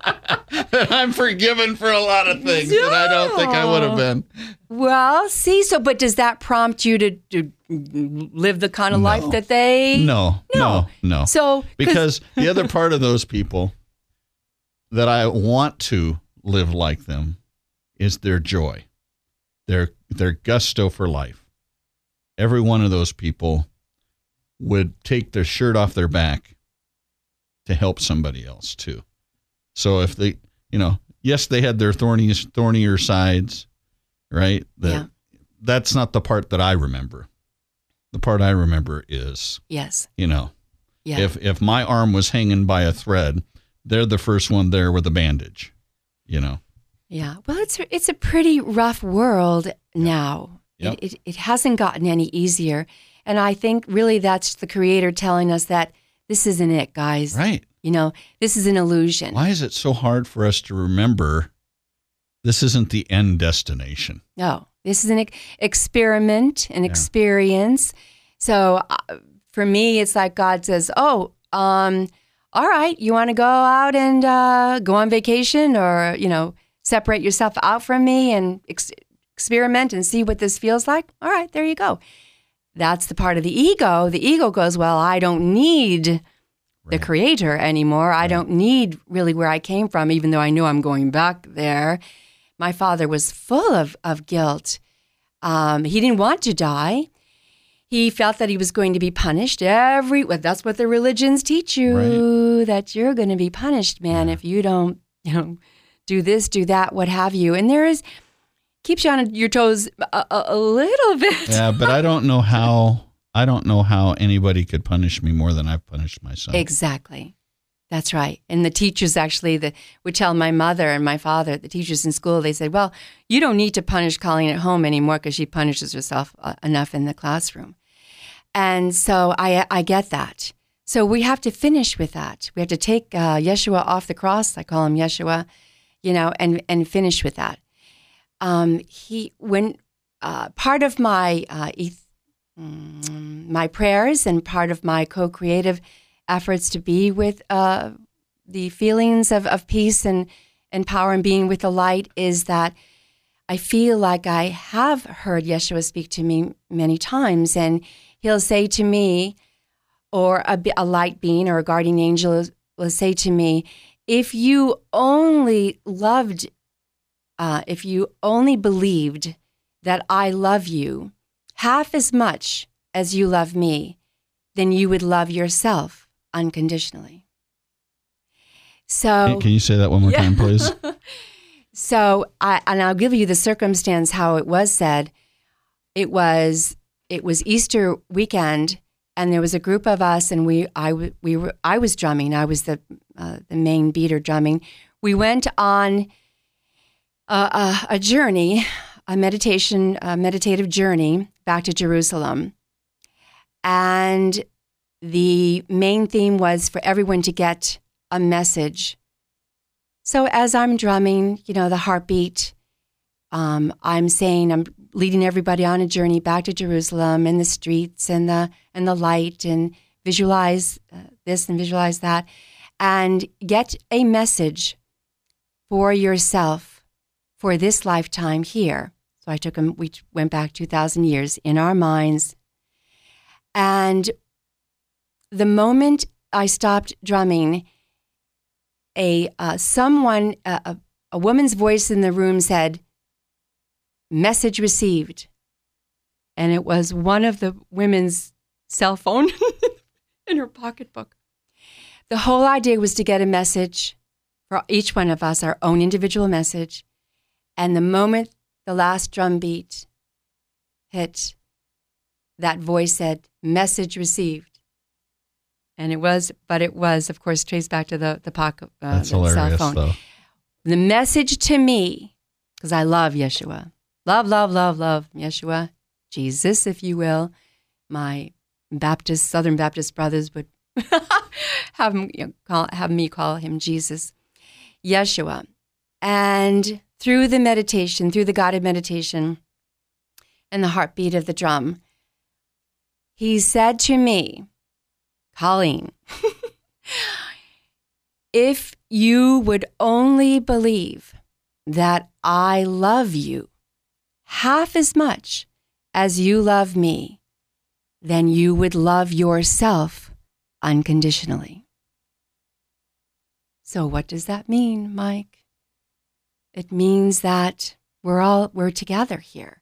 that i'm forgiven for a lot of things that i don't think i would have been Well, see, so but does that prompt you to, to live the kind of life that they? no no no So because the other part of those people that I want to live like them is their joy, their their gusto for life. Every one of those people would take their shirt off their back to help somebody else too. So if they, you know, yes, they had their thorny thornier sides, right? That Yeah. that's not the part that I remember. The part I remember is, yes, you know, yeah, if if my arm was hanging by a thread, they're the first one there with a bandage. You know. yeah. Well, it's a- it's a pretty rough world now. Yep. It, it it hasn't gotten any easier, and I think really that's the creator telling us that this isn't it, guys. Right. You know, this is an illusion. Why is it so hard for us to remember this isn't the end destination? No, this is an experiment, an experience. So uh, for me, it's like God says, "Oh, um, all right, you want to go out and uh, go on vacation or, you know, separate yourself out from me and ex- experiment and see what this feels like? All right, there you go. That's the part of the ego. The ego goes, well, I don't need the creator anymore. I don't need really where I came from, even though I know I'm going back there. My father was full of, of guilt. Um, he didn't want to die. He felt that he was going to be punished every. Well, that's what the religions teach you that you're going to be punished, man, Yeah. if you don't, you know, do this, do that, what have you. And there is keeps you on your toes a, a, a little bit. Yeah, but I don't know how. I don't know how anybody could punish me more than I've punished myself. Exactly. That's right. And the teachers actually the, would tell my mother and my father, the teachers in school, they said, well, you don't need to punish Colleen at home anymore because she punishes herself uh, enough in the classroom. And so I, I get that. So we have to finish with that. We have to take uh, Yeshua off the cross. I call him Yeshua, you know, and, and finish with that. Um, he, when uh, part of my uh, my prayers and part of my co-creative efforts to be with uh, the feelings of, of peace and, and power and being with the light is that I feel like I have heard Yeshua speak to me many times, and he'll say to me, or a, a light being or a guardian angel will say to me, if you only loved, uh, if you only believed that I love you half as much as you love me, then you would love yourself unconditionally. So, Can, can you say that one more Yeah. time, please? so I and I'll give you the circumstance how it was said. It was it was Easter weekend, and there was a group of us, and we I we were I was drumming. I was the uh, the main beater drumming. We went on a, a, a journey, a meditation, a meditative journey back to Jerusalem, and the main theme was for everyone to get a message. So as I'm drumming, you know, the heartbeat, um, I'm saying I'm leading everybody on a journey back to Jerusalem and the streets and the and the light and visualize uh, this and visualize that. And get a message for yourself for this lifetime here. I took them. We went back two thousand years in our minds, and the moment I stopped drumming a uh, someone a, a woman's voice in the room said message received. And it was one of the women's cell phone in her pocketbook. The whole idea was to get a message for each one of us our own individual message. And the moment the last drum beat hit that voice said message received and it was but it was of course traced back to the the pocket uh, cell phone though. the message to me, because I love Yeshua, love, love, love, love Yeshua, Jesus, if you will. My Baptist, Southern Baptist brothers would have, you know, call, have me call him Jesus, Yeshua. And through the meditation, through the guided meditation and the heartbeat of the drum, he said to me, Colleen, if you would only believe that I love you half as much as you love me, then you would love yourself unconditionally. So what does that mean, Mike? It means that we're all we're together here.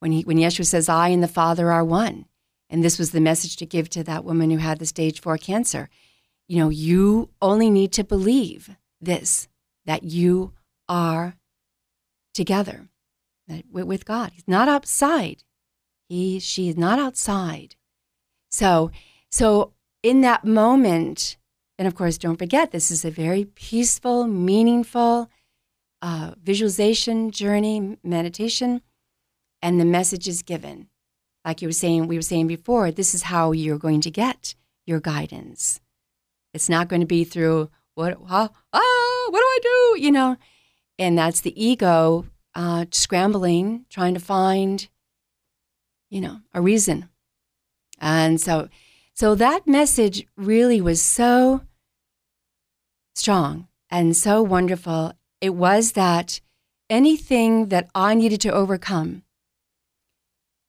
When he when Yeshua says I and the Father are one, and this was the message to give to that woman who had the stage 4 cancer you know, you only need to believe this that you are together with God. He's not outside. He, she is not outside. So, so in that moment, and of course, don't forget, this is a very peaceful, meaningful uh, visualization journey, meditation, and the message is given. Like you were saying, we were saying before, this is how you're going to get your guidance. It's not going to be through what, how, ah, what do I do? You know, and that's the ego uh, scrambling, trying to find, you know, a reason. And so, so that message really was so strong and so wonderful. It was that anything that I needed to overcome,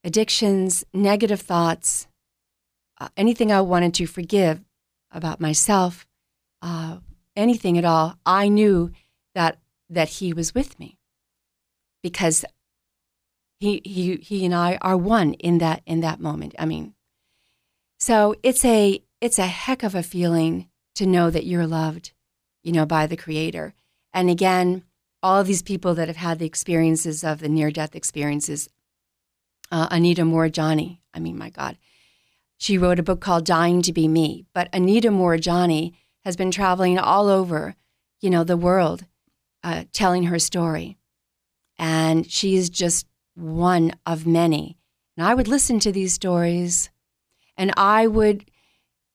addictions, negative thoughts, uh, anything I wanted to forgive about myself, uh, anything at all, I knew that that he was with me because he he he and I are one in that in that moment. I mean, so it's a it's a heck of a feeling to know that you're loved, you know, by the Creator. And again, all of these people that have had the experiences of the near death experiences, uh, Anita Moorjani, I mean, my God, she wrote a book called Dying to Be Me. But Anita Moorjani has been traveling all over, you know, the world, uh, telling her story. And she's just one of many. And I would listen to these stories and I would,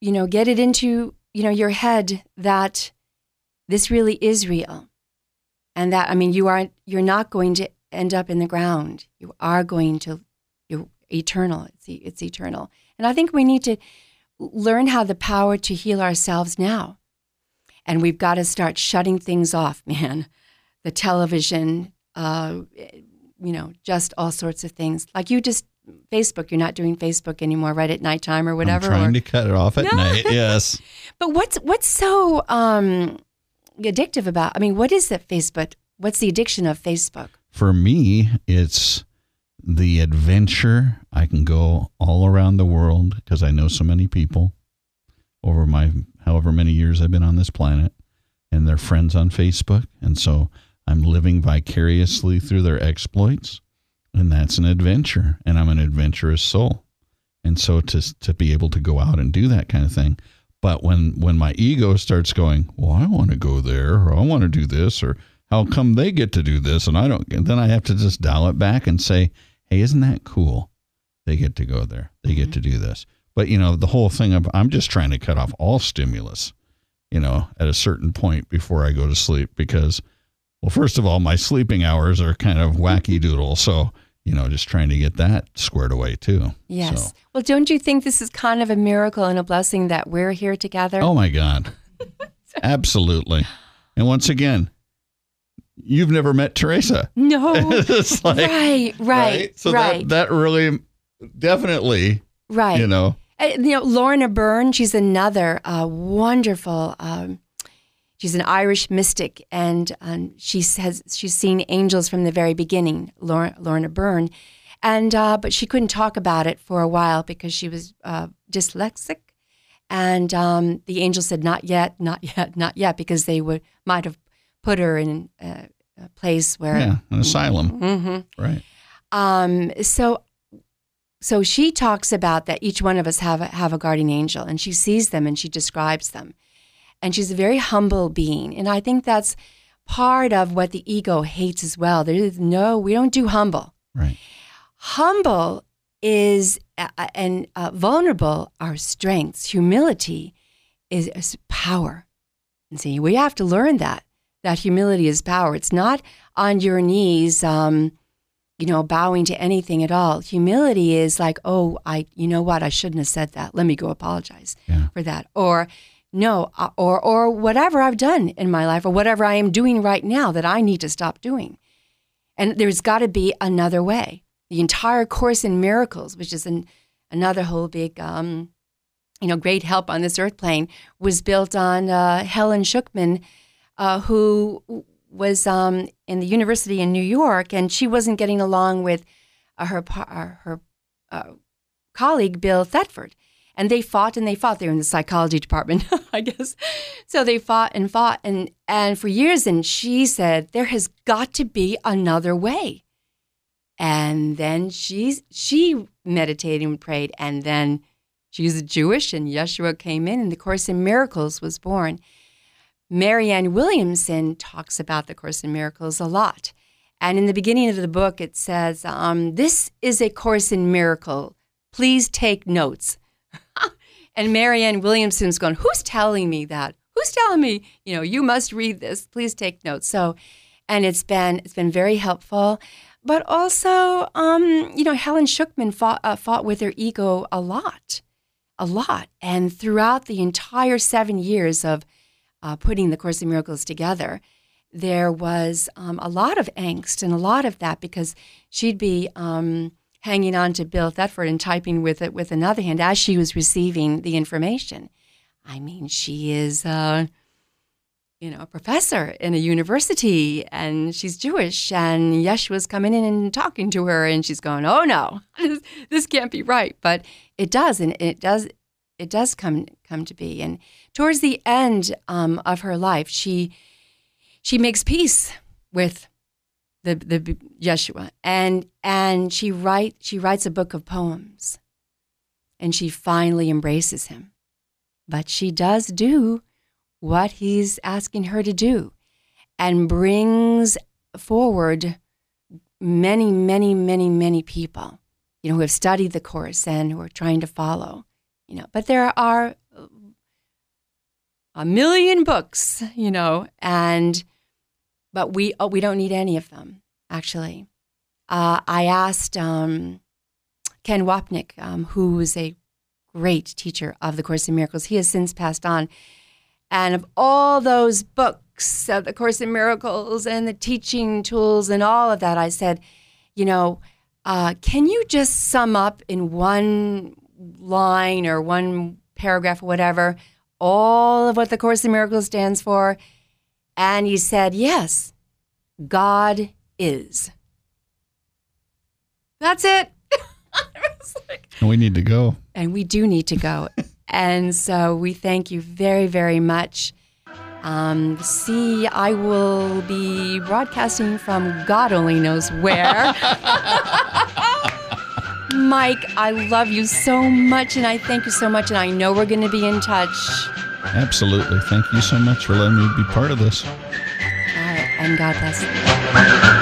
you know, get it into, you know, your head that this really is real. And that, I mean, you are, you're not going to end up in the ground. You are going to, you're eternal. It's, it's eternal. And I think we need to learn how the power to heal ourselves now. And we've got to start shutting things off, man. The television, uh, you know, just all sorts of things. Like you just Facebook, you're not doing Facebook anymore, right at nighttime or whatever. I'm trying or, to cut it off at No. night. Yes. but what's what's so um, addictive about? I mean, what is that Facebook? What's the addiction of Facebook? For me, it's the adventure. I can go all around the world because I know so many people over my however many years I've been on this planet, and they're friends on Facebook. And so I'm living vicariously through their exploits, and that's an adventure. And I'm an adventurous soul. And so to to be able to go out and do that kind of thing. But when when my ego starts going, well, I want to go there, or I want to do this, or how come they get to do this and I don't? And then I have to just dial it back and say, hey, isn't that cool? They get to go there. They get to mm-hmm. do this. But you know, the whole thing of I'm just trying to cut off all stimulus, you know, at a certain point before I go to sleep because, well, first of all, my sleeping hours are kind of wacky doodle. So you know, just trying to get that squared away too. Yes. So, Well, don't you think this is kind of a miracle and a blessing that we're here together? oh my God, absolutely. And once again, you've never met Teresa. no. like right, right, So right, that that really definitely right. you know Uh, you know, Lorna Byrne, she's another uh, wonderful. Um, she's an Irish mystic, and um, she says she's seen angels from the very beginning. Lorna, Lorna Byrne, and uh, but she couldn't talk about it for a while because she was uh, dyslexic, and um, the angel said, "Not yet, not yet, not yet," because they would might have put her in a, a place where. yeah an asylum hmm right um, so, so she talks about that each one of us have a, have a guardian angel, and she sees them and she describes them, and she's a very humble being, and I think that's part of what the ego hates as well. There is no, we don't do humble. right Humble is uh, uh, and uh, vulnerable are strengths. Humility is, is power. And see, we have to learn that that humility is power. It's not on your knees, um, you know, bowing to anything at all. Humility is like, oh, I, you know what, I shouldn't have said that. Let me go apologize Yeah. for that, or no, uh, or or whatever I've done in my life, or whatever I am doing right now that I need to stop doing. And there's got to be another way. The entire Course in Miracles, which is an, another whole big, um, you know, great help on this earth plane, was built on uh, Helen Schucman, uh, who was um, in the university in New York, and she wasn't getting along with uh, her her uh, colleague Bill Thetford. And they fought and they fought. They were in the psychology department, I guess. So they fought and fought and and for years. And she said there has got to be another way. And then she she meditated and prayed. And then she's a Jewish, and Yeshua came in, and the Course in Miracles was born. Marianne Williamson talks about the Course in Miracles a lot. And in the beginning of the book, it says, um, This is a Course in Miracle. Please take notes. And Marianne Williamson's going, Who's telling me that? Who's telling me, you know, you must read this. Please take notes. So, and it's been it's been very helpful. But also, um, you know, Helen Schucman fought, uh, fought with her ego a lot, a lot. And throughout the entire seven years of uh, putting the Course in Miracles together, there was um, a lot of angst and a lot of that because she'd be um, hanging on to Bill Thetford and typing with it with another hand as she was receiving the information. I mean, she is, uh, you know, a professor in a university, and she's Jewish, and Yeshua's coming in and talking to her, and she's going, "Oh no, this, can't be right," but it does, and it does, it does come come to be. And towards the end um, of her life, she she makes peace with the the Yeshua, and and she write she writes a book of poems, and she finally embraces him. But she does do what he's asking her to do and brings forward many, many, many, many people, you know, who have studied the course and who are trying to follow, you know. But there are a million books, you know, and but we oh, we don't need any of them actually. Uh, I asked um, Ken Wapnick, um, who is a great teacher of the Course in Miracles. He has since passed on. And of all those books of the Course in Miracles and the teaching tools and all of that, I said, you know, uh, can you just sum up in one line or one paragraph or whatever all of what the Course in Miracles stands for? And he said, yes, God is. That's it. like, we need to go. And we do need to go. and so we thank you very, very much. Um, see, I will be broadcasting from God only knows where. Mike, I love you so much and I thank you so much. And I know we're going to be in touch. Absolutely. Thank you so much for letting me be part of this. All right. And God bless.